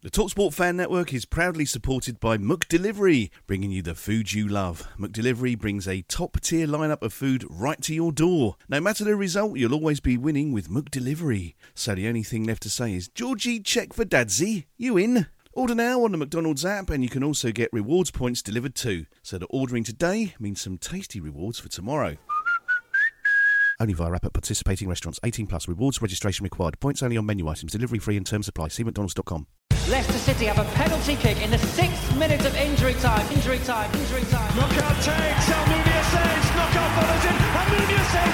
The Talksport Fan Network is proudly supported by McDelivery, bringing you the food you love. McDelivery brings a top-tier lineup of food right to your door. No matter the result, you'll always be winning with McDelivery. So the only thing left to say is, Georgie, check for Dadsy. You in? Order now on the McDonald's app, and you can also get rewards points delivered too. So that ordering today means some tasty rewards for tomorrow. Only via app at participating restaurants. 18 plus. Rewards registration required. Points only on menu items. Delivery free and terms apply. See mcdonalds.com. Leicester City have a penalty kick in the sixth minute of injury time. Injury time. Injury time. Knockout takes, Almunia saves, Knockaert follows in, Almunia saves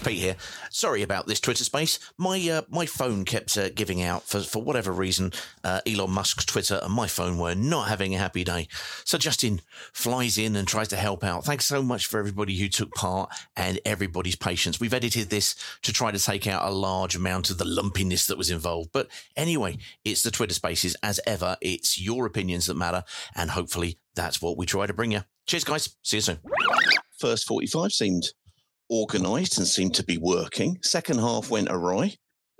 it's Pete here. Sorry about this Twitter space. My uh, my phone kept uh, giving out for for whatever reason. Uh, Elon Musk's Twitter and my phone were not having a happy day. So Justin flies in and tries to help out. Thanks so much for everybody who took part and everybody's patience. We've edited this to try to take out a large amount of the lumpiness that was involved. But anyway, it's the Twitter spaces as ever. It's your opinions that matter, and hopefully that's what we try to bring you. Cheers, guys. See you soon. First forty-five seemed organised and seemed to be working. Second half went awry.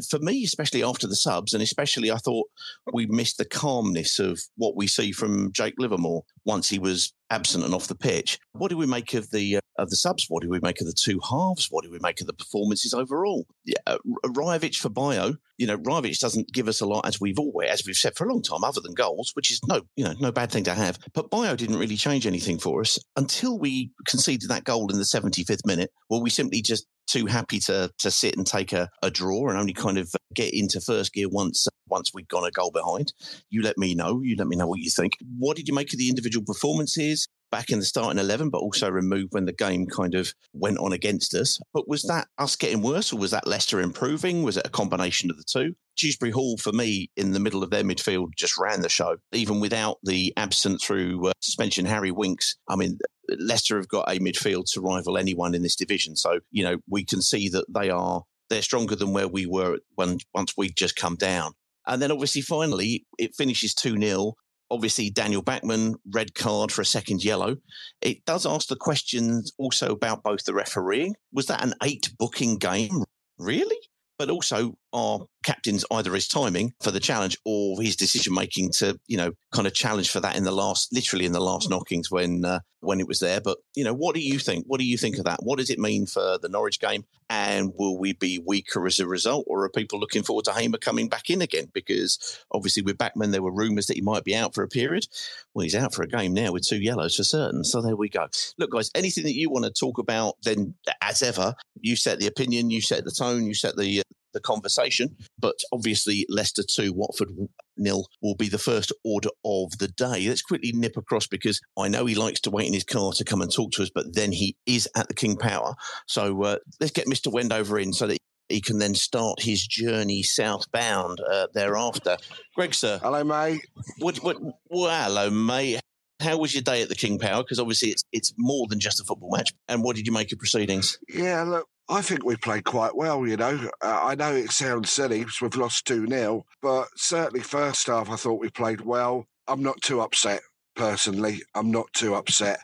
For me, especially after the subs, and especially I thought we missed the calmness of what we see from Jake Livermore once he was absent and off the pitch. What do we make of the uh, of the subs? What do we make of the two halves? What do we make of the performances overall? Yeah, uh, Rajovic for Bayo, you know, Rajovic doesn't give us a lot as we've always as we've said for a long time, other than goals, which is no, you know, no bad thing to have. But Bayo didn't really change anything for us until we conceded that goal in the 75th minute, where we simply just too happy to to sit and take a, a draw and only kind of get into first gear once once we'd gone a goal behind. You let me know. You let me know what you think. What did you make of the individual performances? Back in the starting 11, but also removed when the game kind of went on against us. But was that us getting worse or was that Leicester improving? Was it a combination of the two? Dewsbury Hall, for me, in the middle of their midfield, just ran the show, even without the absent through uh, suspension Harry Winks. I mean, Leicester have got a midfield to rival anyone in this division. So, you know, we can see that they are they're stronger than where we were when once we'd just come down. And then obviously finally it finishes 2-0. Obviously Daniel Bachmann, red card for a second yellow. It does ask the questions also about both the refereeing. Was that an eight booking game? Really? But also our captain's either his timing for the challenge or his decision making to, you know, kind of challenge for that in the last, literally in the last knockings when uh, when it was there. But you know, what do you think? What do you think of that? What does it mean for the Norwich game? And will we be weaker as a result, or are people looking forward to Hamer coming back in again? Because obviously with Bachmann, there were rumours that he might be out for a period. Well, he's out for a game now with two yellows for certain. So there we go. Look, guys, anything that you want to talk about, then as ever, you set the opinion, you set the tone, you set the the conversation. But obviously, Leicester 2, Watford nil will be the first order of the day. Let's quickly nip across because I know he likes to wait in his car to come and talk to us, but then he is at the King Power. So uh, let's get Mr. Wendover in so that he can then start his journey southbound uh, thereafter. Greg, sir. Hello, mate. What, what, well, hello, mate. How was your day at the King Power? Because obviously it's it's more than just a football match. And what did you make of proceedings? Yeah, look, I think we played quite well, you know. Uh, I know it sounds silly because we've lost 2 0, but certainly first half I thought we played well. I'm not too upset. Personally, I'm not too upset.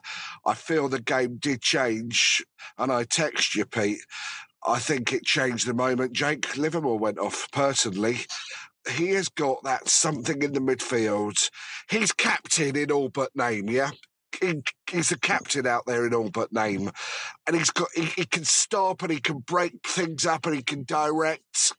I feel the game did change, and I text you, Pete. I think it changed the moment Jake Livermore went off. Personally, he has got that something in the midfield. He's captain in all but name, yeah. he, he's a captain out there in all but name, and he's got he, he can stop and he can break things up and he can direct.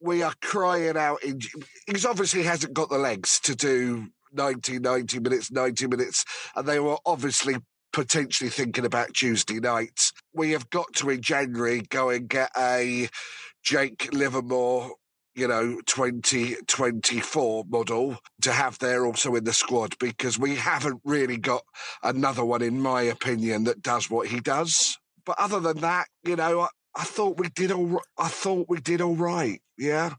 We are crying out. In, he's obviously hasn't got the legs to do 90, 90 minutes, 90 minutes, and they were obviously potentially thinking about Tuesday night. We have got to in January go and get a Jake Livermore you know, 2024 model to have there also in the squad because we haven't really got another one, in my opinion, that does what he does. But other than that, you know, I, I thought we did all. I thought we did all right. Yeah,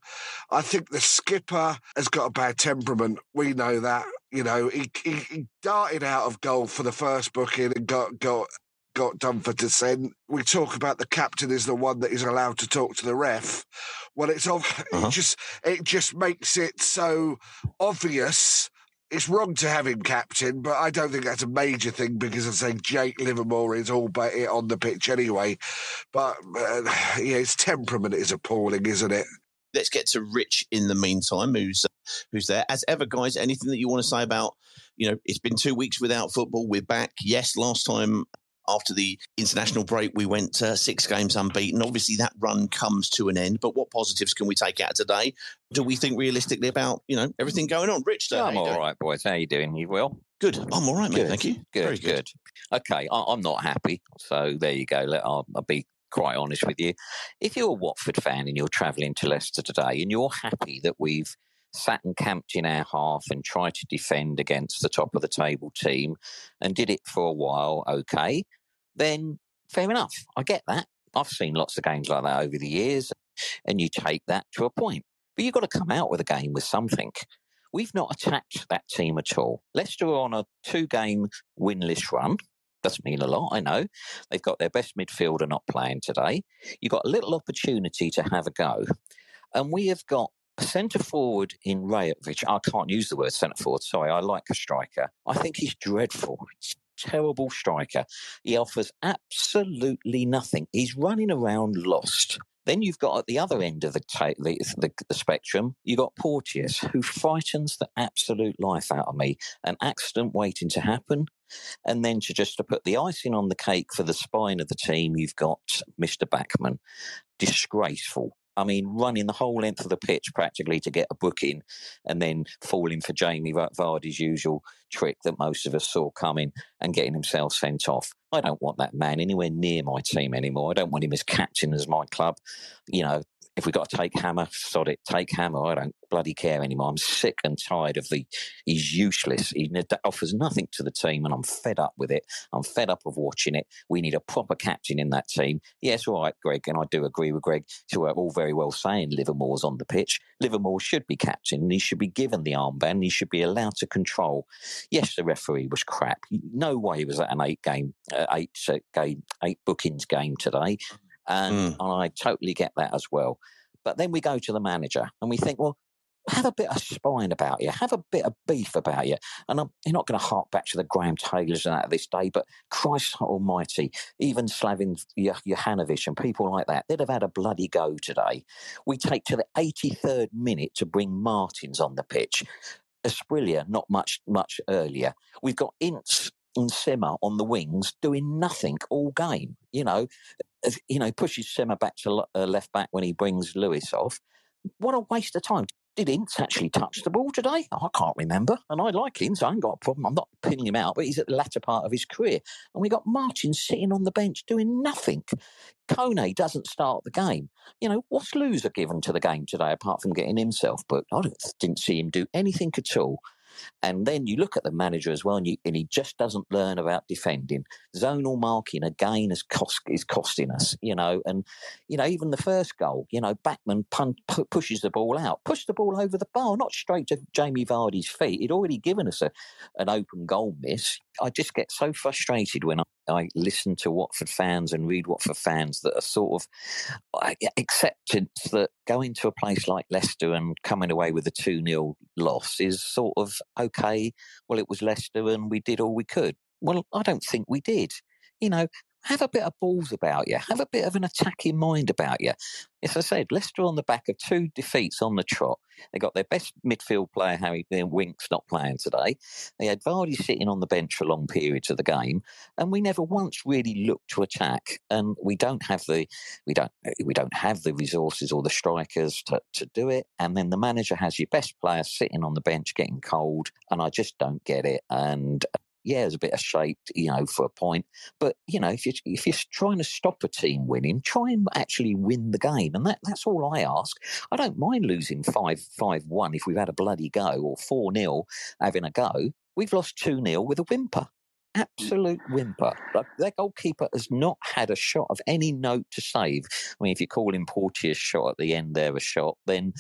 I think the skipper has got a bad temperament. We know that. You know, he, he, he darted out of goal for the first booking and got got got done for dissent. We talk about the captain is the one that is allowed to talk to the ref. Well, it's uh-huh. it just it just makes it so obvious. It's wrong to have him captain, but I don't think that's a major thing because I say Jake Livermore is all but it on the pitch anyway. But uh, yeah, his temperament is appalling, isn't it? Let's get to Rich in the meantime, who's who's there. As ever, guys, anything that you want to say about you know, it's been two weeks without football. We're back. Yes, last time after the international break, we went uh, six games unbeaten. Obviously, that run comes to an end. But what positives can we take out today? Do we think realistically about you know everything going on? Rich, yeah, I'm all doing? right, boys. How you doing? You well? Good. I'm all right, mate. Good. Thank you. Good. Very good. good. Okay, I, am not happy. So there you go. Let, I'll, I'll be quite honest with you. If you're a Watford fan and you're travelling to Leicester today and you're happy that we've sat and camped in our half and tried to defend against the top of the table team and did it for a while, okay then fair enough. I get that. I've seen lots of games like that over the years, and you take that to a point. But you've got to come out with a game with something. We've not attacked that team at all. Leicester are on a two game winless run. Doesn't mean a lot, I know. They've got their best midfielder not playing today. You've got a little opportunity to have a go. And we have got centre forward in Rajovic. I can't use the word centre forward, sorry. I like a striker. I think he's dreadful terrible striker. He offers absolutely nothing. He's running around lost. Then you've got at the other end of the, ta- the, the, the, spectrum, you've got Porteous, who frightens the absolute life out of me. An accident waiting to happen. And then to just to put the icing on the cake for the spine of the team, you've got Mr. Bachmann. Disgraceful. I mean, running the whole length of the pitch practically to get a booking and then falling for Jamie Vardy's usual trick that most of us saw coming and getting himself sent off. I don't want that man anywhere near my team anymore. I don't want him as captain as my club. You know, if we've got to take Hamer, sod it, take Hamer. I don't bloody care anymore. I'm sick and tired of the. He's useless. He offers nothing to the team, and I'm fed up with it. I'm fed up of watching it. We need a proper captain in that team. Yes, all right, Greg, and I do agree with Greg. So we're all very well saying Livermore's on the pitch. Livermore should be captain, and he should be given the armband. He should be allowed to control. Yes, the referee was crap. No way was at an eight game, uh, eight uh, game, eight bookings game today. And, mm. I totally get that as well. But then we go to the manager and we think, well, have a bit of spine about you, have a bit of beef about you. And I'm, you're not going to hark back to the Graham Taylors and that this day, but Christ Almighty, even Slaven Jokanovic and people like that, they'd have had a bloody go today. We take to the 83rd minute to bring Martins on the pitch. Asprilla not much much earlier. We've got Ince and Sema on the wings doing nothing all game. You know, you know, pushes Sema back to uh, left back when he brings Lewis off. What a waste of time. Did Ince actually touch the ball today? I can't remember. And I like Ince. I ain't got a problem. I'm not pinning him out, but he's at the latter part of his career. And we got Martin sitting on the bench doing nothing. Kone doesn't start the game. You know, what's Louza given to the game today apart from getting himself booked? I didn't see him do anything at all. And then you look at the manager as well, and, you, and he just doesn't learn about defending. Zonal marking again is cost is costing us, you know. And you know, even the first goal, you know, Bachmann pun, pu- pushes the ball out, push the ball over the bar, not straight to Jamie Vardy's feet. He'd already given us a, an open goal miss. I just get so frustrated when I, I listen to Watford fans and read Watford fans that are sort of acceptance that going to a place like Leicester and coming away with a 2 0 loss is sort of okay. Well, it was Leicester and we did all we could. Well, I don't think we did. You know, have a bit of balls about you. Have a bit of an attacking mind about you. As I said, Leicester on the back of two defeats on the trot. They got their best midfield player, Harry Winks, not playing today. They had Vardy sitting on the bench for long periods of the game, and we never once really looked to attack. And we don't have the we don't we don't have the resources or the strikers to, to do it. And then the manager has your best player sitting on the bench getting cold, and I just don't get it. And yeah, there's a bit of shape, you know, for a point. But you know, if you if you're trying to stop a team winning, try and actually win the game, and that that's all I ask. I don't mind losing five five one if we've had a bloody go, or four 0 having a go. We've lost two 0 with a whimper. Absolute whimper. Like, their goalkeeper has not had a shot of any note to save. I mean, if you call him Porteous shot at the end there a shot, then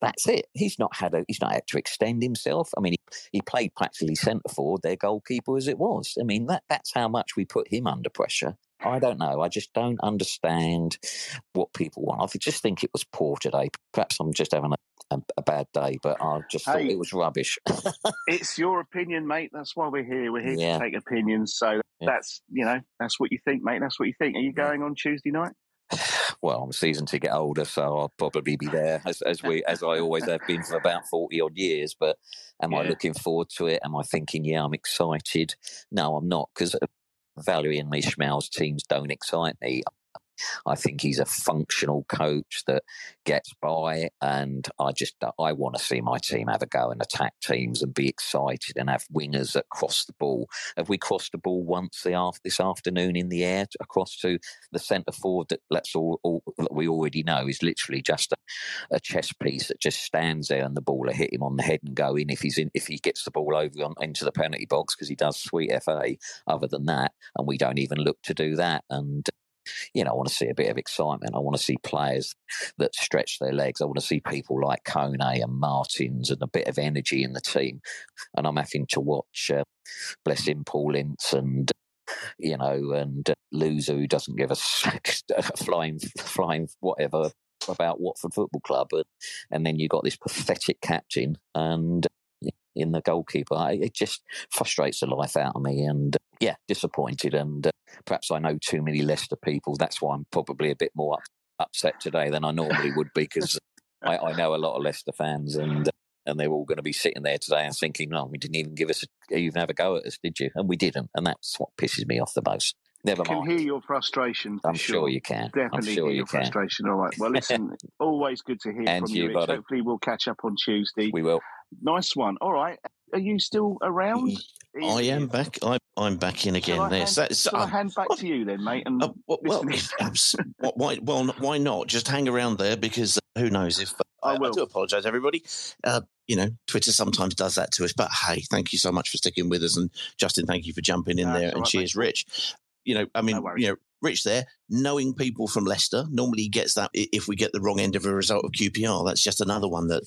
that's it. He's not had a he's not had to extend himself. I mean, he, he played practically centre forward, their goalkeeper as it was. I mean, that that's how much we put him under pressure. I don't know. I just don't understand what people want. I just think it was poor today. Perhaps I'm just having a, a, a bad day, but I just thought it was rubbish. it's your opinion, mate. That's why we're here. We're here Yeah. to take opinions. So Yeah. that's you know that's what you think, mate. That's what you think. Are you going on Tuesday night? Well, I'm a season ticket holder, so I'll probably be there as, as we as I always have been for about forty odd years. But am I looking forward to it? Am I thinking, yeah, I'm excited? No, I'm not because uh, Valérien Ismaël's teams don't excite me. I think he's a functional coach that gets by, and I just I want to see my team have a go and attack teams and be excited and have wingers that cross the ball. Have we crossed the ball once the af- this afternoon in the air across to the centre forward that let's all, all that we already know is literally just a, a chess piece that just stands there and the ball will hit him on the head and go in if he's in if he gets the ball over on, into the penalty box because he does sweet FA. Other than that, and we don't even look to do that and you know, I want to see a bit of excitement. I want to see players that stretch their legs. I want to see people like Kone and Martins and a bit of energy in the team. And I'm having to watch, uh, bless him, Paul Ince and you know, and uh, Louza who doesn't give a flying, flying whatever about Watford Football Club, and, and then you got this pathetic captain and in the goalkeeper. It just frustrates the life out of me, and yeah, disappointed. And uh, perhaps I know too many Leicester people. That's why I'm probably a bit more up, upset today than I normally would be because I, I know a lot of Leicester fans, and uh, and they're all going to be sitting there today and thinking, "No, we didn't even give us a, even have a go at us, did you?" And we didn't, and that's what pisses me off the most. Never I can hear your frustration. I'm sure you can. I'm Definitely sure hear you your can. frustration. All right. Well, listen, always good to hear And from you, you. Rich. buddy. Hopefully, we'll catch up on Tuesday. We will. Nice one. All right. Are you still around? I am back. I'm, I'm back in again. Shall I there. hand, So, so, shall I hand back to you then, mate? And uh, well, well, listen- abs- wh- why, well, why not? Just hang around there because uh, who knows if uh, I I, will. do apologise, everybody. Uh, you know, Twitter sometimes does that to us, but hey, thank you so much for sticking with us, and Justin, thank you for jumping in No, there, it's and right, cheers, Rich. You know, I mean, No you know, Rich there, knowing people from Leicester, normally he gets that if we get the wrong end of a result of QPR. That's just another one that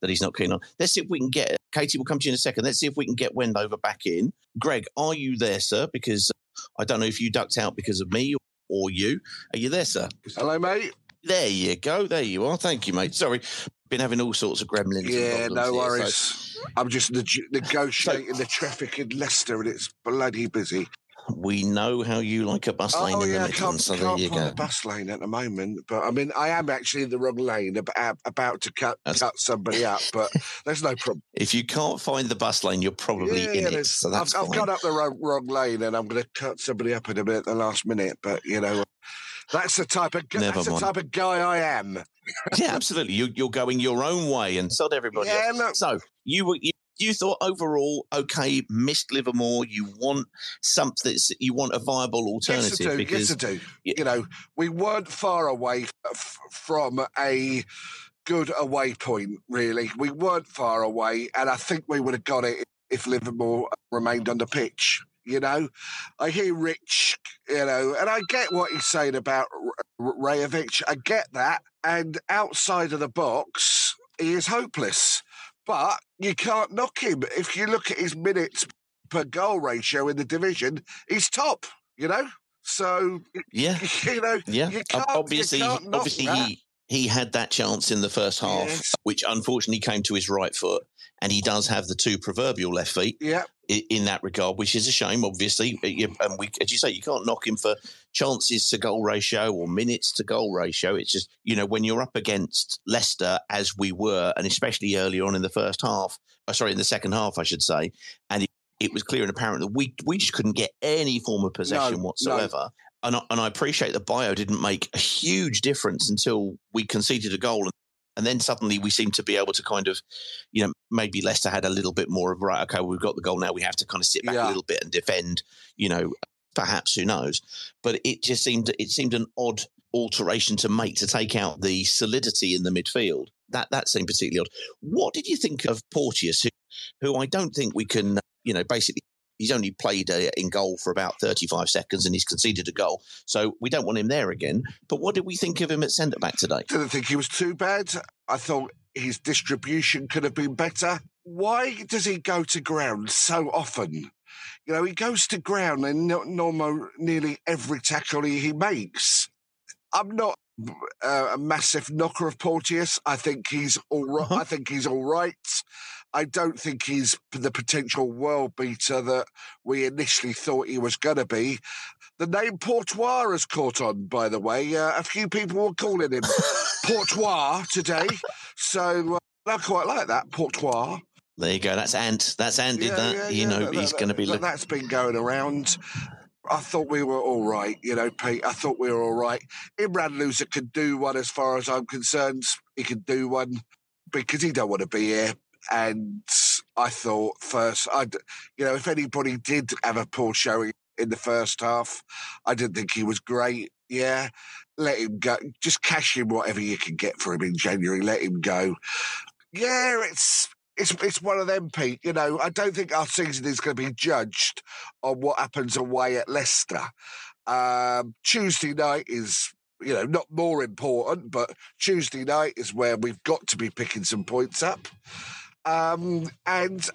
that he's not keen on. Let's see if we can get Katie. will come to you in a second. Let's see if we can get Wendover back in. Greg, are you there, sir? Because I don't know if you ducked out because of me or you. Are you there, sir? Hello, mate. There you go. There you are. Thank you, mate. Sorry, been having all sorts of gremlins. Yeah, problems no here, so- worries. I'm just neg- negotiating the traffic in Leicester, and it's bloody busy. We know how you like a bus lane oh in yeah, the Midlands, so there you go. a bus lane at the moment. But I mean, I am actually in the wrong lane, about, about to cut cut somebody up. But there's no problem. If you can't find the bus lane, you're probably Yeah, in it. So that's I've, I've gone up the wrong, wrong lane, and I'm going to cut somebody up in a bit at the last minute. But you know, that's the type of Never that's the type of guy I am. yeah, absolutely. You, you're going your own way, and sod everybody Yeah, else. look- So you were. You, you thought overall, okay, missed Livermore. You want something. You want a viable alternative Yes, I do. because yes, I do. You know, we weren't far away f- from a good away point. Really, we weren't far away, and I think we would have got it if Livermore remained on the pitch. You know, I hear Rich, you know, and I get what he's saying about R- R- I get that, and outside of the box, he is hopeless. But you can't knock him if you look at his minutes per goal ratio in the division. He's top. You know, so yeah, you know, yeah. you obviously, you can't knock obviously, that. he he had that chance in the first half, Yes. which unfortunately came to his right foot, and he does have the two proverbial left feet. Yeah. In that regard, which is a shame, obviously. And we, as you say, you can't knock him for chances to goal ratio or minutes to goal ratio. It's just, you know, when you're up against Leicester, as we were, and especially early on in the first half, oh, sorry, in the second half, I should say, and it, it was clear and apparent that we, we just couldn't get any form of possession no, whatsoever. No. And, I, and I appreciate that Bayo didn't make a huge difference until we conceded a goal. And then suddenly we seem to be able to kind of, you know, maybe Leicester had a little bit more of right. Okay, we've got the goal now. We have to kind of sit back yeah. a little bit and defend. You know, perhaps who knows? But it just seemed it seemed an odd alteration to make to take out the solidity in the midfield. That that seemed particularly odd. What did you think of Porteous, who, who I don't think we can, you know, basically he's only played uh, in goal for about 35 seconds and he's conceded a goal. So we don't want him there again. But what did we think of him at centre back today? Didn't think he was too bad. I thought his distribution could have been better. Why does he go to ground so often? You know, he goes to ground in normal, nearly every tackle he, he makes. I'm not uh, a massive knocker of Porteous. I think he's all right. Uh-huh. I think he's all right. I don't think he's the potential world beater that we initially thought he was going to be. The name Portois has caught on, by the way. Uh, a few people were calling him Portois today. So uh, I quite like that, Portois. There you go. That's Ant. That's Ant did yeah, that. Yeah, you know, that, he's going to be. Look- that's been going around. I thought we were all right, you know, Pete. I thought we were all right. Imran Louza could do one as far as I'm concerned. He could do one because he don't want to be here and I thought first, I, you know, if anybody did have a poor showing in the first half, I didn't think he was great. Yeah, let him go. Just cash him whatever you can get for him in January. Let him go. Yeah, it's it's it's one of them, Pete. You know, I don't think our season is going to be judged on what happens away at Leicester. Um, Tuesday night is you know, not more important, but Tuesday night is where we've got to be picking some points up. Um, and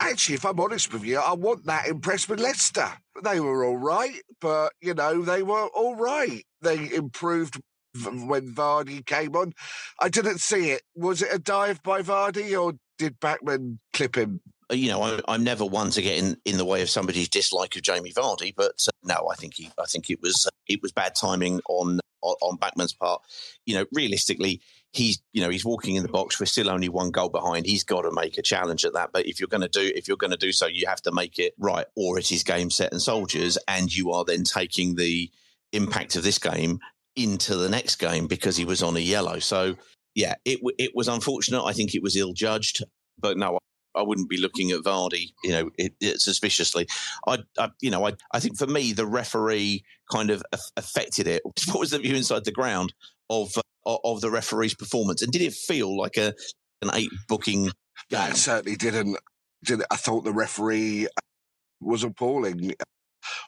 actually, if I'm honest with you, I want that impressed with Leicester. They were all right, but you know they were all right. They improved when Vardy came on. I didn't see it. Was it a dive by Vardy, or did Bachmann clip him? Uh, you know, I'm, I'm never one to get in, in the way of somebody's dislike of Jamie Vardy, but uh, no, I think he, I think it was, uh, it was bad timing on, on, on Bachmann's part. You know, realistically, he's you know he's walking in the box. We're still only one goal behind. He's got to make a challenge at that. But if you're going to do if you're going to do so, you have to make it right, or it is game set and soldiers, and you are then taking the impact of this game into the next game because he was on a yellow. So yeah, it it was unfortunate. I think it was ill judged, but no. I wouldn't be looking at Vardy, you know, it, it suspiciously. I, I, you know, I, I think for me the referee kind of affected it. What was the view inside the ground of of the referee's performance? And did it feel like a an eight booking game? it certainly didn't. Did I thought the referee was appalling.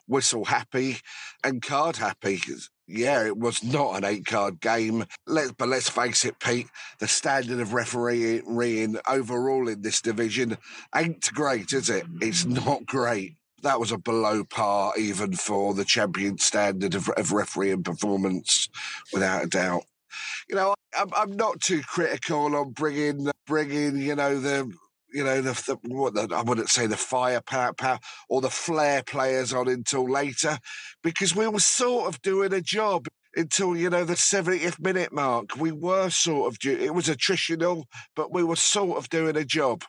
Whistle happy and card happy. Yeah, it was not an eight card game. Let, but let's face it, Pete, the standard of refereeing overall in this division ain't great, is it? It's not great. That was a below par even for the champion standard of, of refereeing performance, without a doubt you know, I'm, I'm not too critical on bringing bringing you know the you know the, the what the, I wouldn't say the firepower power, or the flair players on until later because we were sort of doing a job until you know the 70th minute mark. We were sort of it was attritional, but we were sort of doing a job.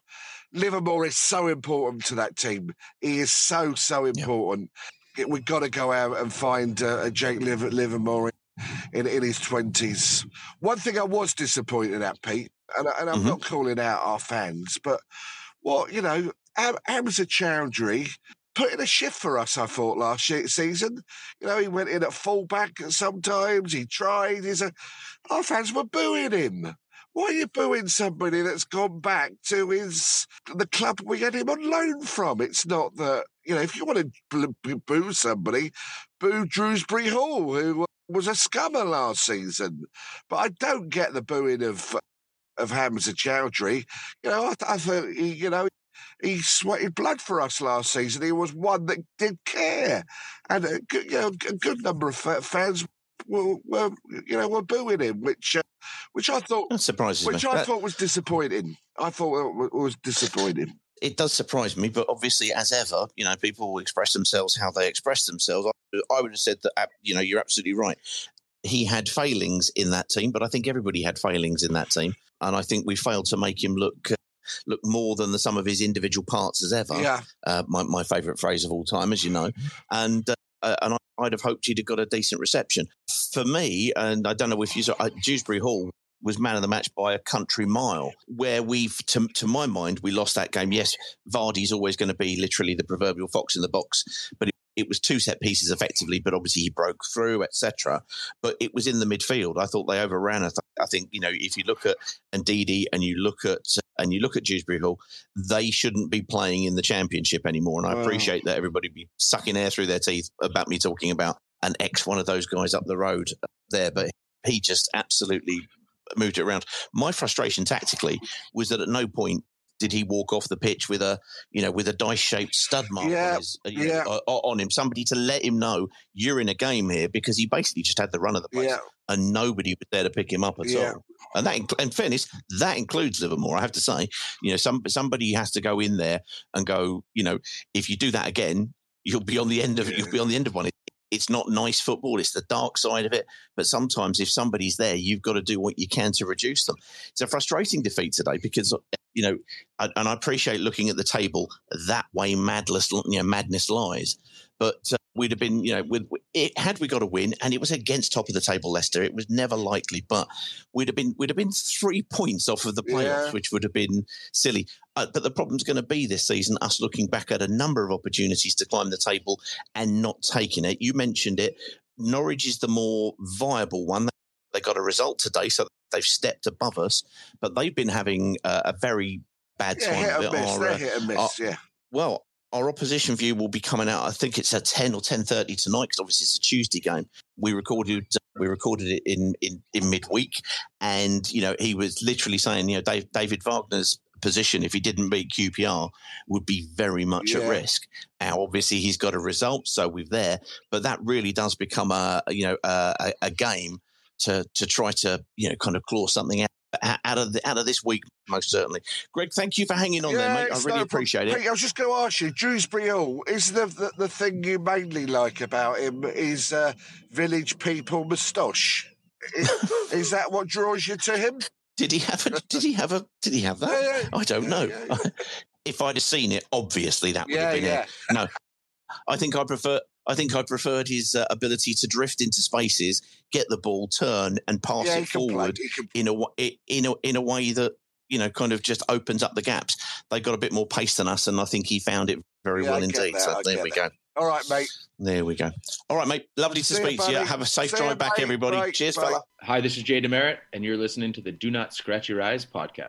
Livermore is so important to that team. He is so so important. We've got to go out and find uh, Jake Livermore in, in his 20s. One thing I was disappointed at, Pete, and, and I'm mm-hmm. not calling out our fans, but what, you know, Hamza Choudhury put in a shift for us, I thought, last season. You know, he went in at fullback sometimes, he tried. He's a, our fans were booing him. Why are you booing somebody that's gone back to his the club we had him on loan from? It's not that you know if you want to boo somebody, boo Dewsbury Hall, who was a scummer last season. But I don't get the booing of of Hamza Choudhury. You know, I, I thought he, you know he sweated blood for us last season. He was one that did care, and a, you know, a good number of fans were, were you know were booing him, which uh, which I thought that surprises which me. I that... thought was disappointing. I thought it was disappointing. It does surprise me, but obviously, as ever, you know, people will express themselves how they express themselves. I, would have said that, you know, you're absolutely right. He had failings in that team, but I think everybody had failings in that team, and I think we failed to make him look uh, look more than the sum of his individual parts as ever. Yeah. Uh, my my favourite phrase of all time, as you know, and. Uh, uh, and I'd have hoped he'd have got a decent reception. For me, and I don't know if you saw, uh, Dewsbury Hall was man of the match by a country mile. Where we've, to, to my mind, we lost that game. Yes, Vardy's always going to be literally the proverbial fox in the box, but it, it was two set pieces effectively. But obviously he broke through, etc. But it was in the midfield. I thought they overran. I, th- I think you know if you look at Ndidi and you look at and you look at Dewsbury Hall, they shouldn't be playing in the championship anymore. And I appreciate that everybody be sucking air through their teeth about me talking about an ex one of those guys up the road uh, there, but he just absolutely moved it around. My frustration tactically was that at no point did he walk off the pitch with a you know with a dice shaped stud mark Yeah, on, his, uh, know, yeah. uh, on him. Somebody to let him know you're in a game here because he basically just had the run of the place Yeah. and nobody was there to pick him up at all. And that, in fairness, that includes Livermore. I have to say, you know, some somebody has to go in there and go. You know, if you do that again, you'll be on the end of you'll be on the end of one. It, it's not nice football. It's the dark side of it. But sometimes, if somebody's there, you've got to do what you can to reduce them. It's a frustrating defeat today because you know, and I appreciate looking at the table that way. Madness, you know, madness lies. But uh, we'd have been, you know, with it, had we got a win, and it was against top of the table Leicester, it was never likely. But we'd have been, we'd have been three points off of the playoffs, Yeah. which would have been silly. Uh, but the problem's going to be this season us looking back at a number of opportunities to climb the table and not taking it. You mentioned it. Norwich is the more viable one. They got a result today, so they've stepped above us. But they've been having uh, a very bad Yeah, time. hit and miss. Our, They're uh, hit and miss. our- yeah. well, our opposition view will be coming out. I think it's at ten or ten thirty tonight because obviously it's a Tuesday game. We recorded we recorded it in in, in midweek, and you know he was literally saying, you know, Dave, David Wagner's position if he didn't beat QPR would be very much Yeah. at risk. Now, obviously, he's got a result, so we're there, but that really does become a you know a, a, a game to to try to you know kind of claw something out. Out of the, out of this week, most certainly. Greg, thank you for hanging on there, mate. I really no problem. appreciate it. Pete, I was just going to ask you, Dewsbury Hall, is the, the the thing you mainly like about him is uh, village people moustache? Is, is that what draws you to him? Did he have a? Did he have a? Did he have that? Yeah, yeah. I don't Yeah, know. yeah, if I'd have seen it, obviously that would Yeah, have been yeah. it. No, I think I prefer. I think I preferred his uh, ability to drift into spaces, get the ball, turn, and pass Yeah, it forward in a in a in a way that you know kind of just opens up the gaps. They got a bit more pace than us, and I think he found it very Yeah, well indeed. that, So I there we that. go. All right, mate. There we go. All right, mate. Lovely to See speak to you. Have a safe See ya, drive back, mate. everybody. Bye. Cheers, Bye. fella. Hi, this is Jay DeMerit, and you're listening to the Do Not Scratch Your Eyes podcast.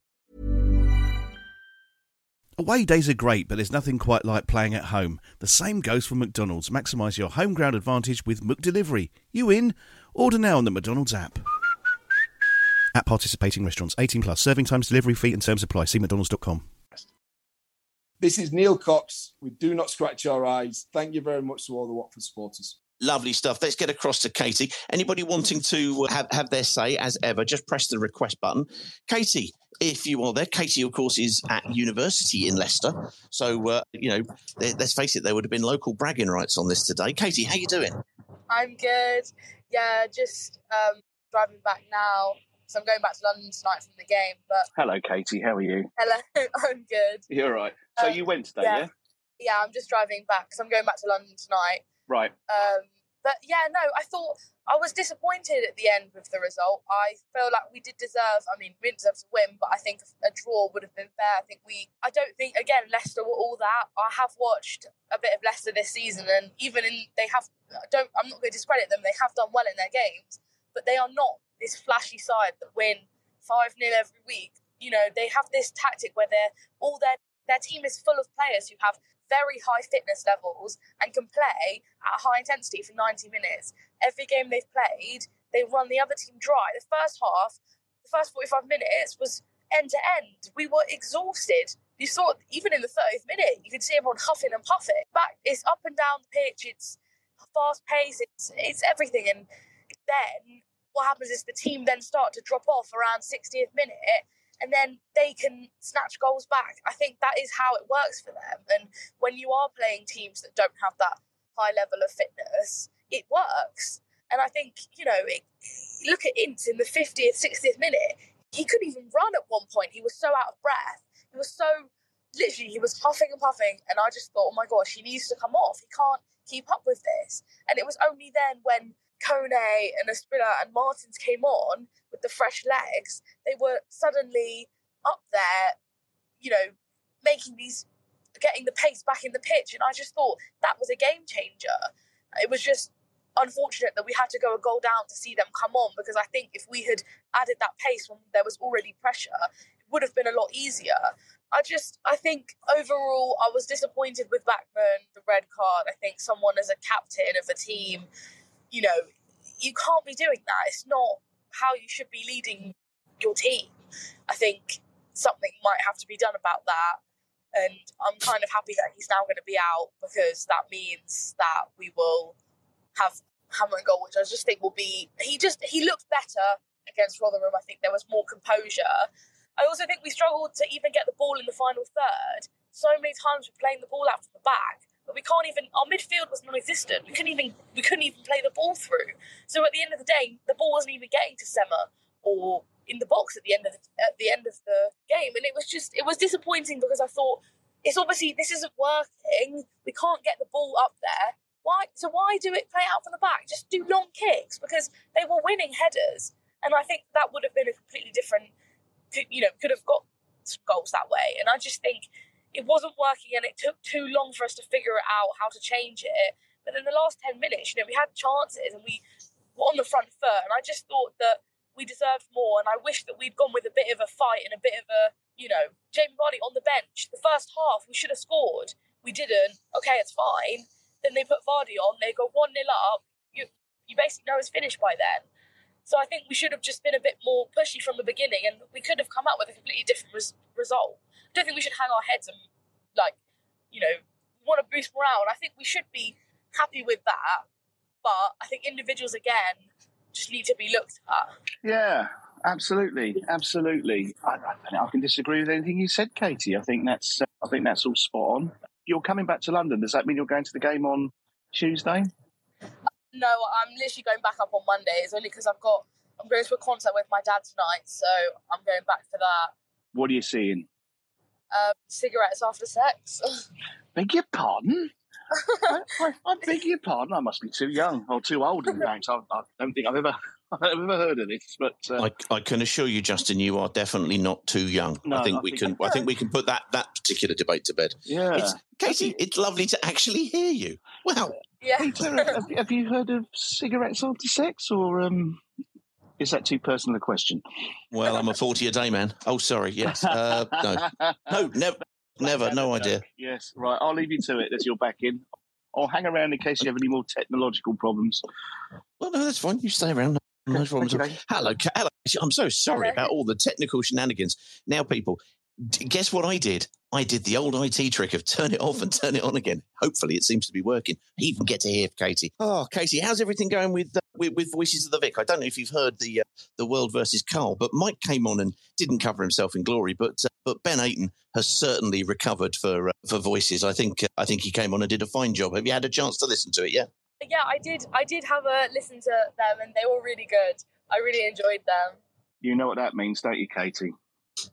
Away days are great, but there's nothing quite like playing at home. The same goes for McDonald's. Maximise your home ground advantage with Mook Delivery. You in? Order now on the McDonald's app. At participating restaurants, 18 plus, serving times, delivery fee, and terms apply. See McDonald's.com. This is Neil Cox We Do Not Scratch our Eyes. Thank you very much to all the Watford supporters. Lovely stuff. Let's get across to Katie. Anybody wanting to uh, have, have their say, as ever, just press the request button. Katie, if you are there, Katie, of course, is at university in Leicester. So, uh, you know, let- let's face it, there would have been local bragging rights on this today. Katie, how you doing? I'm good. Yeah, just um, driving back now. So I'm going back to London tonight from the game. But Hello, Katie. How are you? hello, I'm good. You're right. So Uh, you went today, yeah. yeah? Yeah, I'm just driving back because I'm going back to London tonight. Right. Um, but yeah, no, I thought I was disappointed at the end with the result. I feel like we did deserve. I mean, we didn't deserve to win, but I think a draw would have been fair. I think we. I don't think again Leicester were all that. I have watched a bit of Leicester this season, and even in they have. I don't. I'm not going to discredit them. They have done well in their games, but they are not this flashy side that win five 0 every week. you know, they have this tactic where they're all their their team is full of players who have very high fitness levels and can play at high intensity for 90 minutes. Every game they've played, they run the other team dry. The first half, the first 45 minutes was end to end. We were exhausted. You saw even in the 30th minute, you could see everyone huffing and puffing. But it's up and down the pitch. It's fast pace. It's it's everything. And then what happens is the team then start to drop off around 60th minute and then they can snatch goals back. I think that is how it works for them. And when you are playing teams that don't have that high level of fitness, it works. And I think, you know, it, look at Ince in the 50th, 60th minute. He couldn't even run at one point. He was so out of breath. He was so, literally, he was huffing and puffing. And I just thought, oh my gosh, he needs to come off. He can't keep up with this. And it was only then when Kone and Asprilla and Martins came on with the fresh legs, they were suddenly up there, you know, making these, getting the pace back in the pitch. And I just thought that was a game changer. It was just unfortunate that we had to go a goal down to see them come on because I think if we had added that pace when there was already pressure, it would have been a lot easier. I just, I think overall, I was disappointed with Bachmann, the red card. I think someone as a captain of a team you know, you can't be doing that. It's not how you should be leading your team. I think something might have to be done about that. And I'm kind of happy that he's now going to be out because that means that we will have Hamer and goal, which I just think will be. He just he looked better against Rotherham. I think there was more composure. I also think we struggled to even get the ball in the final third. So many times we're playing the ball out from the back but we can't even. Our midfield was non-existent. We couldn't even we couldn't even play the ball through. So at the end of the day, the ball wasn't even getting to Sema or in the box at the end of the, at the end of the game, and it was just it was disappointing because I thought it's obviously this isn't working. We can't get the ball up there. Why? So why do it play out from the back? Just do long kicks because they were winning headers, and I think that would have been a completely different. You know, could have got goals that way, and I just think it wasn't working and it took too long for us to figure it out how to change it. But in the last 10 minutes, you know, we had chances and we were on the front foot. And I just thought that we deserved more. And I wish that we'd gone with a bit of a fight and a bit of a, you know, Jamie Vardy on the bench. The first half, we should have scored. We didn't. Okay, it's fine. Then they put Vardy on, they go 1 0 up. You, you basically know it's finished by then. So I think we should have just been a bit more pushy from the beginning and we could have come up with a completely different res- result I don't think we should hang our heads and like, you know, want to boost morale. And I think we should be happy with that. But I think individuals again just need to be looked at. Yeah, absolutely, absolutely. I, I, I can disagree with anything you said, Katie. I think that's uh, I think that's all spot on. You're coming back to London. Does that mean you're going to the game on Tuesday? No, I'm literally going back up on Monday. It's only because I've got I'm going to a concert with my dad tonight, so I'm going back for that. What are you seeing? um, cigarettes after sex. beg your pardon? I, I, I, beg your pardon. I must be too young or too old, in fact. I, I don't think I've ever. I've ever heard of this, but uh, I, I, can assure you, Justin, you are definitely not too young. No, I think I we think can. I think we can put that that particular debate to bed. Yeah, it's, Katie, it's lovely to actually hear you. Wow. Yeah. Peter, have, have, you heard of cigarettes after sex, or um, is that too personal a question? Well, I'm a 40 a day man. Oh, sorry. Yes. Uh, no. No, never. Never. No idea. Yes. Right. I'll leave you to it as you're back in. I'll hang around in case you have any more technological problems. Well, no, that's fine. You stay around. No problems. Hello, hello. I'm so sorry about all the technical shenanigans. Now, people, guess what I did? I did the old IT trick of turn it off and turn it on again. Hopefully, it seems to be working. I even get to hear Katie. Oh, Katie, how's everything going with uh, with, with, Voices of the Vic? I don't know if you've heard the uh, the World versus Carl, but Mike came on and didn't cover himself in glory. But uh, but Ben Aiton has certainly recovered for uh, for Voices. I think uh, I think he came on and did a fine job. Have you had a chance to listen to it Yeah. Yeah, I did. I did have a listen to them, and they were really good. I really enjoyed them. You know what that means, don't you, Katie?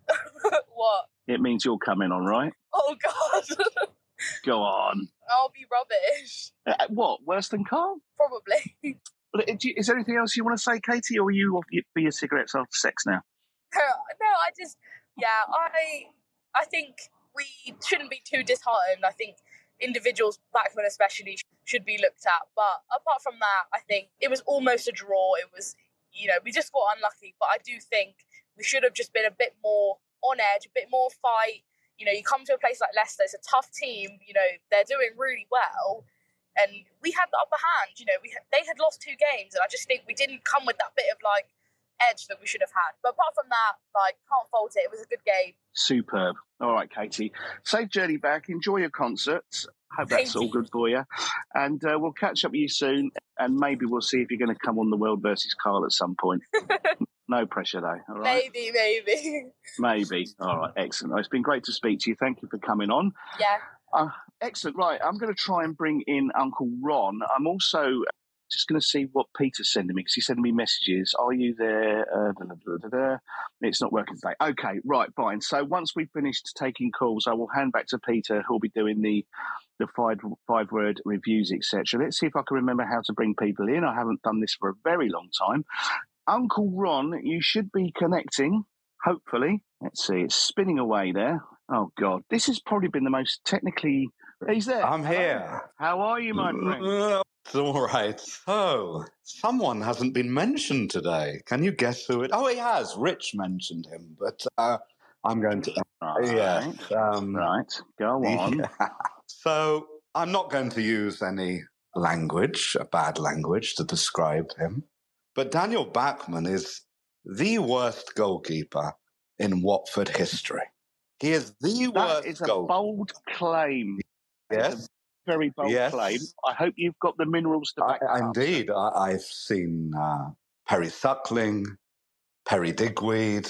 what? It means you're coming on, right? Oh God. Go on. I'll be rubbish. Uh, what? Worse than Carl? Probably. Is there anything else you want to say, Katie, or are you off for your cigarettes after sex now? no, I just, yeah, I, I think we shouldn't be too disheartened. I think individuals, Bachmann especially, should be looked at. But apart from that, I think it was almost a draw. It was, you know, we just got unlucky. But I do think we should have just been a bit more on edge, a bit more fight. You know, you come to a place like Leicester, it's a tough team. You know, they're doing really well, and we had the upper hand. You know, we they had lost two games, and I just think we didn't come with that bit of like edge that we should have had. But apart from that, like, can't fault it. It was a good game. Superb. All right, Katie. Safe journey back. Enjoy your concerts. Hope that's all good for you. And uh, we'll catch up with you soon. And maybe we'll see if you're going to come on the World versus Carl at some point. no pressure, though. All right. Maybe, maybe. Maybe. All right. Excellent. Well, It's been great to speak to you. Thank you for coming on. yeah. Uh, excellent. Right. I'm going to try and bring in Uncle Ron. I'm also just going to see what Peter's sending me because he's sending me messages. Are you there? Uh, da, da, da. It's not working today. Okay. Right. Fine. So once we've finished taking calls, I will hand back to Peter, who'll be doing the the five five word reviews, etc. Let's see if I can remember how to bring people in. I haven't done this for a very long time. Uncle Ron, you should be connecting. Hopefully, let's see. It's spinning away there. Oh God, this has probably been the most technically. He's there. I'm here. How are you, my friend? It's all right. So, someone hasn't been mentioned today. Can you guess who it? Oh, he has. Rich mentioned him, but uh, I'm going to. yeah. Um, right. Go on. So, I'm not going to use any language, a bad language, to describe him. But Daniel Bachmann is the worst goalkeeper in Watford history. He is the That worst is a bold claim. Yes. Very bold Yes. claim. I hope you've got the minerals to back up. Indeed, I, I've seen uh, Perry Suckling, Perry Digweed,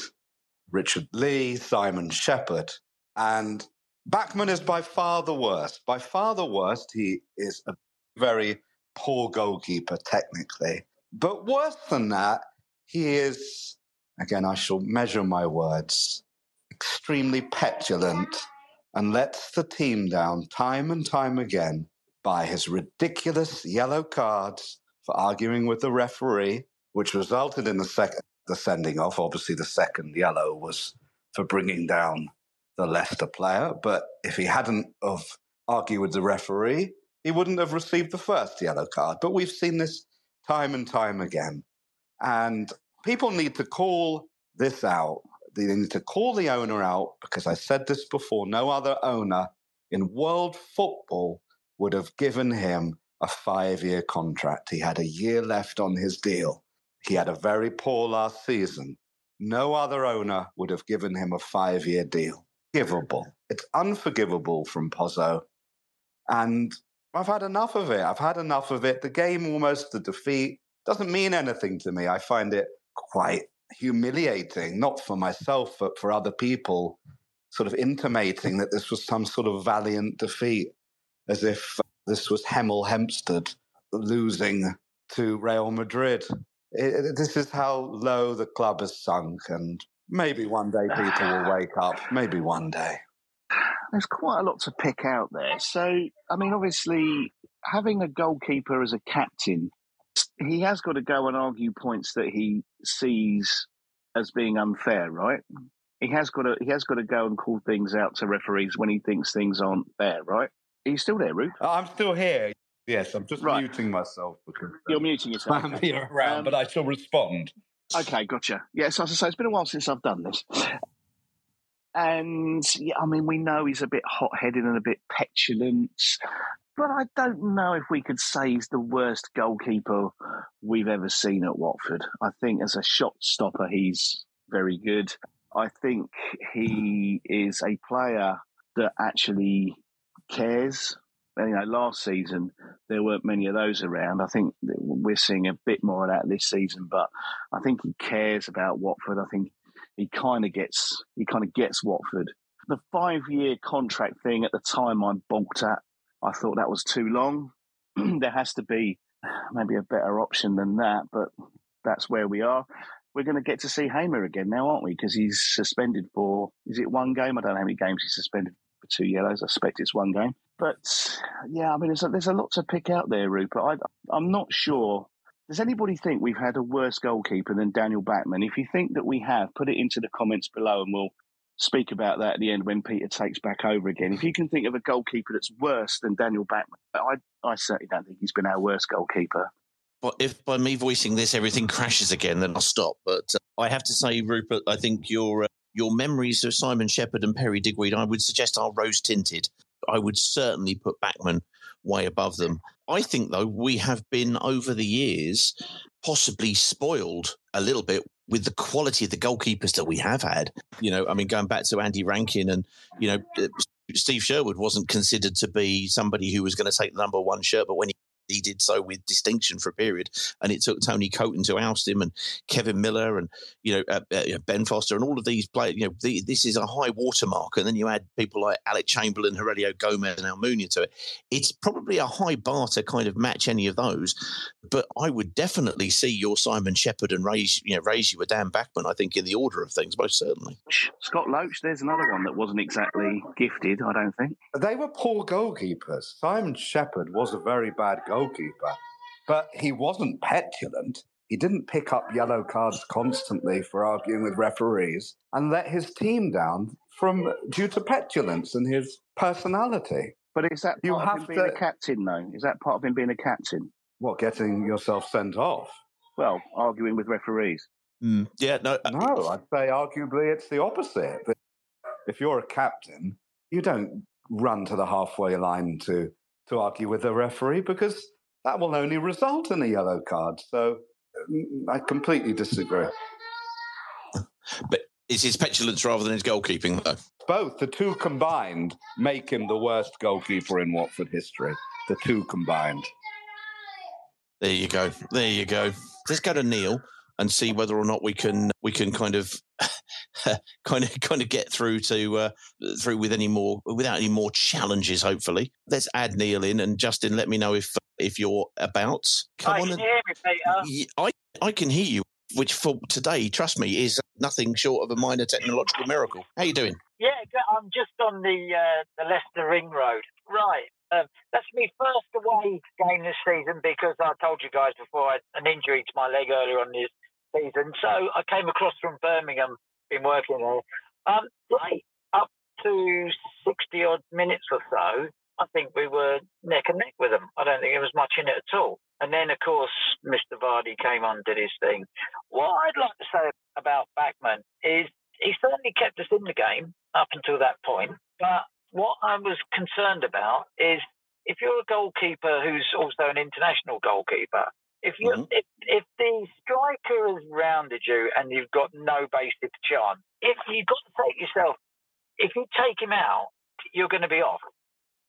Richard Lee, Simon Sheppard, and Bachmann is by far the worst. By far the worst. He is a very poor goalkeeper technically, but worse than that, he is. Again, I shall measure my words. Extremely petulant and lets the team down time and time again by his ridiculous yellow cards for arguing with the referee, which resulted in the second the sending off. Obviously, the second yellow was for bringing down the Leicester player, but if he hadn't have argued with the referee, he wouldn't have received the first yellow card. But we've seen this time and time again, and people need to call this out. They need to call the owner out because I said this before. No other owner in world football would have given him a five year contract. He had a year left on his deal. He had a very poor last season. No other owner would have given him a five year deal. Givable. It's unforgivable from Pozzo. And I've had enough of it. I've had enough of it. The game, almost the defeat, doesn't mean anything to me. I find it quite humiliating, not for myself, but for other people, sort of intimating that this was some sort of valiant defeat, as if this was Hemel Hempstead losing to Real Madrid. It, it- this is how low the club has sunk, and maybe one day people will wake up. Maybe one day. There's quite a lot to pick out there. So, I mean, obviously, having a goalkeeper as a captain, he has got to go and argue points that he sees as being unfair, right? He has got to he has got to go and call things out to referees when he thinks things aren't fair, right? Are you still there, Ruth? I'm still here. Yes, I'm just muting myself because You're muting yourself. I'm here around, Um, but I shall respond. Okay, gotcha. Yeah, so as I say, it's been a while since I've done this. And yeah, I mean, we know he's a bit hot headed and a bit petulant, but I don't know if we could say he's the worst goalkeeper we've ever seen at Watford. I think as a shot stopper, he's very good. I think he is a player that actually cares. You know, last season there weren't many of those around. I think we're seeing a bit more of that this season, but I think he cares about Watford. I think he kind of gets he kind of gets Watford. The five year contract thing at the time I balked at. I thought that was too long. there has to be maybe a better option than that, but that's where we are. We're going to get to see Hamer again now, aren't we? Because he's suspended for is it one game? I don't know how many games he's suspended for two yellows. I suspect it's one game. But yeah, I mean, there's a, there's a lot to pick out there, Rupert. I, I'm not sure. Does anybody think we've had a worse goalkeeper than Daniel Bachmann? If you think that we have, put it into the comments below and we'll speak about that at the end when Peter takes back over again. If you can think of a goalkeeper that's worse than Daniel Bachmann, I, I certainly don't think he's been our worst goalkeeper. But if by me voicing this everything crashes again, then I'll stop. But uh, I have to say, Rupert, I think your uh, your memories of Simon Sheppard and Perry Digweed, I would suggest, are rose tinted. I would certainly put Bachmann way above them. I think, though, we have been over the years possibly spoiled a little bit with the quality of the goalkeepers that we have had. You know, I mean, going back to Andy Rankin and, you know, uh, Steve Sherwood wasn't considered to be somebody who was going to take the number one shirt, but when he he did so with distinction for a period, and it took Tony Coton to oust him, and Kevin Miller, and you know uh, uh, Ben Foster, and all of these players. You know, the, this is a high watermark, and then you add people like Alec Chamberlain, Heurelho Gomes, and Almunia to it. It's probably a high bar to kind of match any of those, but I would definitely see your Simon Sheppard and raise you know raise you a Dan Bachmann. I think in the order of things, most certainly. Scott Loach, there's another one that wasn't exactly gifted. I don't think. They were poor goalkeepers. Simon Sheppard was a very bad goalkeeper, but he wasn't petulant. He didn't pick up yellow cards constantly for arguing with referees and let his team down from due to petulance and his personality. But is that part You of have him being to- a captain, though? Is that part of him being a captain? What, getting yourself sent off? Well, arguing with referees. Yeah, no, uh, no. I'd say arguably it's the opposite. If you're a captain, you don't run to the halfway line to to argue with the referee because that will only result in a yellow card. So mm, I completely disagree. But it's his petulance rather than his goalkeeping, though. Both the two combined make him the worst goalkeeper in Watford history. The two combined. There you go. There you go. Let's go to Neil and see whether or not we can we can kind of kind of kind of get through to uh, through with any more without any more challenges. Hopefully, let's add Neil in and Justin. Let me know if if you're about. Come Hi, on, can and, me, Peter? I I can hear you. Which for today, trust me, is nothing short of a minor technological miracle. How you doing? Yeah. I'm just on the uh, the Leicester Ring Road. Right. Um, that's my first away game this season because I told you guys before I had an injury to my leg earlier on this season. So I came across from Birmingham, been working there. Um, right up to 60 odd minutes or so, I think we were neck and neck with them. I don't think there was much in it at all. And then, of course, Mr. Vardy came on, did his thing. What I'd like to say about Bachmann is he certainly kept us in the game up until that point. But what I was concerned about is if you're a goalkeeper who's also an international goalkeeper, if you mm-hmm. if, if the striker has rounded you and you've got no basic chance, if you've got to take yourself, if you take him out, you're going to be off.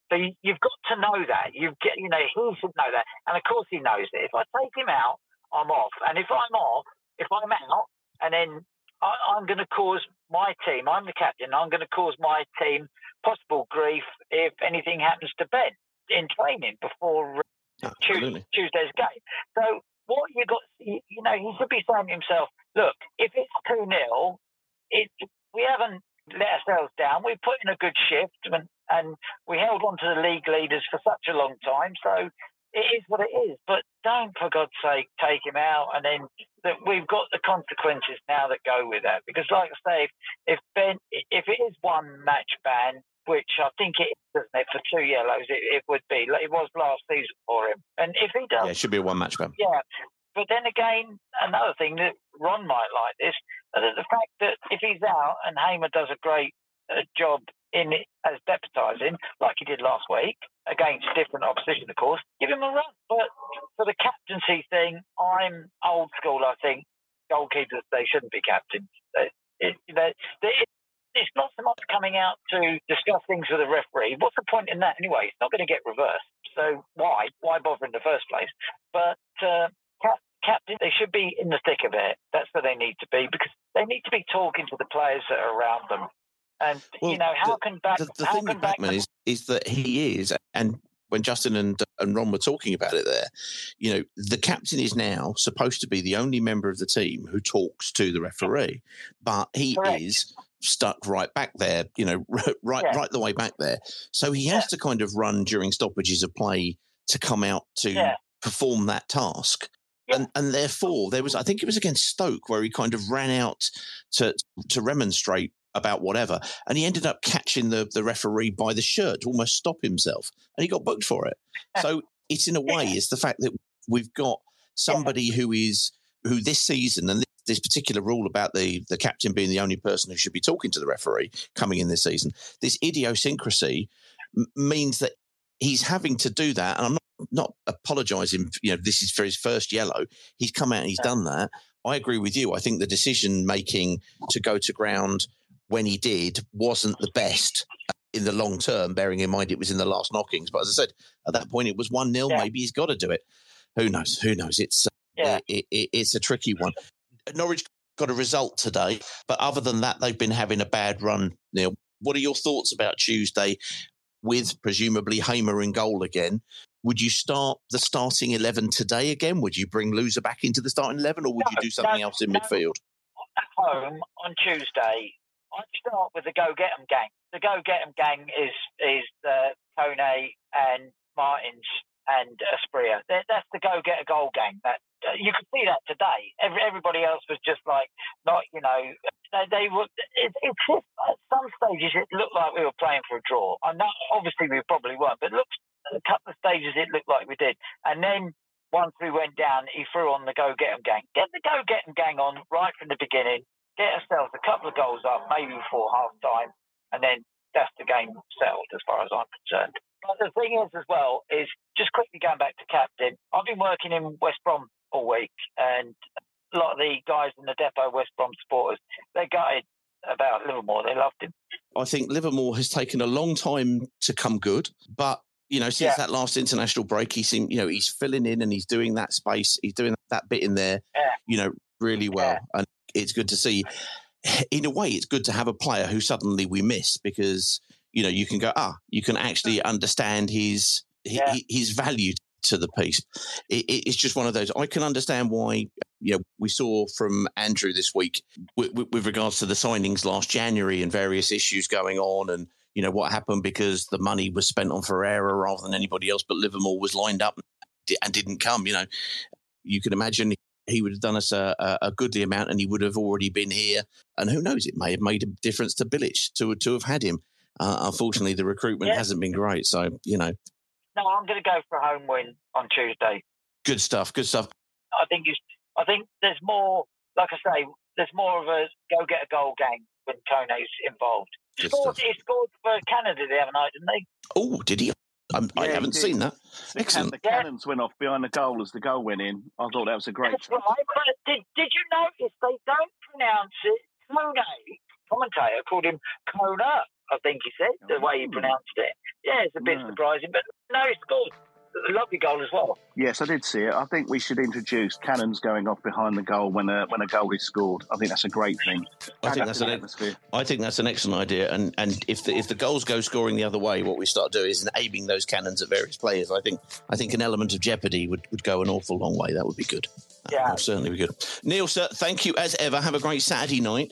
So you, you've got to know that. You get, you know, he should know that, and of course he knows it. If I take him out, I'm off, and if I'm off, if I'm out, and then I, I'm going to cause my team. I'm the captain. I'm going to cause my team possible grief if anything happens to Ben in training before uh, Tues- Tuesday's game. So what you got, you you know, he should be saying to himself, look, if it's two 0 it we haven't let ourselves down. We put in a good shift and, and we held on to the league leaders for such a long time. So it is what it is. But don't, for God's sake, take him out. And then that we've got the consequences now that go with that. Because, like I say, if, if Ben, if it is one match ban, which I think it is, doesn't it, for two yellows, it, it would be. It was last season for him. And if he does Yeah, it should be a one match ban. yeah. But then again, another thing that Ron might like this, uh, the fact that if he's out and Hamer does a great uh, job in it as deputising, like he did last week, against different opposition, of course, give him a run. But for the captaincy thing, I'm old school, I think. Goalkeepers, they shouldn't be captains. They, it, they, they, it's not so much coming out to discuss things with a referee. What's the point in that anyway? It's not going to get reversed. So why? Why bother in the first place? But uh, cap- captain, they should be in the thick of it. That's where they need to be because they need to be talking to the players that are around them. And you know, how can back? the, the how thing can with Bachmann is is that he is, and when Justin and and Ron were talking about it there, you know, the captain is now supposed to be the only member of the team who talks to the referee, but he is stuck right back there, you know, right Yeah. right the way back there. So he has to kind of run during stoppages of play to come out to Yeah. perform that task. And, and therefore, there was, I think it was against Stoke, where he kind of ran out to to remonstrate about whatever, and he ended up catching the the referee by the shirt to almost stop himself, and he got booked for it. So it's in a way, it's the fact that we've got somebody who is who this season, and this particular rule about the the captain being the only person who should be talking to the referee coming in this season. This idiosyncrasy m- means that he's having to do that, and I'm not not apologising. You know, this is for his first yellow. He's come out and he's done that. I agree with you. I think the decision making to go to ground when he did wasn't the best in the long term, bearing in mind it was in the last knockings. But as I said, at that point it was 1 0. Maybe he's got to do it. Who knows? Who knows? It's, uh, Yeah. it, it, it's a tricky one. Norwich got a result today, but other than that, they've been having a bad run. Neil, what are your thoughts about Tuesday with presumably Hamer in goal again? Would you start the starting 11 today again? Would you bring Louza back into the starting 11 or would you do something no, else in no. midfield? at home on Tuesday, I'd start with the Go Get 'em gang. The Go Get 'em gang is is uh, Kone and Martins and Asprilla. That- That's the Go Get a Goal gang. That uh, you could see that today. Every, everybody else was just like not, you know, they, they were. It, it's just at some stages it looked like we were playing for a draw. I know, obviously we probably weren't, but looks a couple of stages it looked like we did. And then once we went down, he threw on the Go Get 'em gang. Get the Go Get 'em gang on right from the beginning. Get ourselves a couple of goals up, maybe before half time, and then that's the game settled as far as I'm concerned. But the thing is, as well, is just quickly going back to captain. I've been working in West Brom all week, and a lot of the guys in the depot, West Brom supporters, they gutted about Livermore. They loved him. I think Livermore has taken a long time to come good, but you know, since Yeah. that last international break, he seemed, you know, he's filling in and he's doing that space, he's doing that bit in there, Yeah. you know, really well, and it's good to see. In a way, it's good to have a player who suddenly we miss because you know you can go ah, you can actually understand his hi- hi- his value to the piece. It, it- it's just one of those. I can understand why. You know, we saw from Andrew this week with, with, with regards to the signings last January and various issues going on, and you know what happened because the money was spent on Ferreira rather than anybody else, but Livermore was lined up and didn't come. You know, you can imagine he would have done us a, a, a goodly amount, and he would have already been here. And who knows, it may have made a difference to Bilic to to have had him. Uh, unfortunately, the recruitment Yeah. hasn't been great. So you know, No, I'm going to go for a home win on Tuesday. good stuff. Good stuff. I think you, I think there's more. Like I say, there's more of a go get a goal game when Kone's involved. He scored, he scored for Canada the other night, didn't he? Oh, did he? I Yeah, he haven't seen that. The, can- Excellent. the cannons went off behind the goal as the goal went in. I thought that was a great That's right. But did, did you notice they don't pronounce it Kone? Commentator called him Kona, I think he said, the way he oh. pronounced it. Yeah, it's a bit Yeah. surprising, but no, he scored. Lovely goal as well. Yes, I did see it. I think we should introduce cannons going off behind the goal when a when a goal is scored. I think that's a great thing. I think Adds that's an atmosphere. I think that's an excellent idea. And and if the if the goals go scoring the other way, what we start doing is aiming those cannons at various players. I think I think an element of jeopardy would, would go an awful long way. That would be good. Yeah, will certainly be good. Neil, sir, thank you as ever. Have a great Saturday night.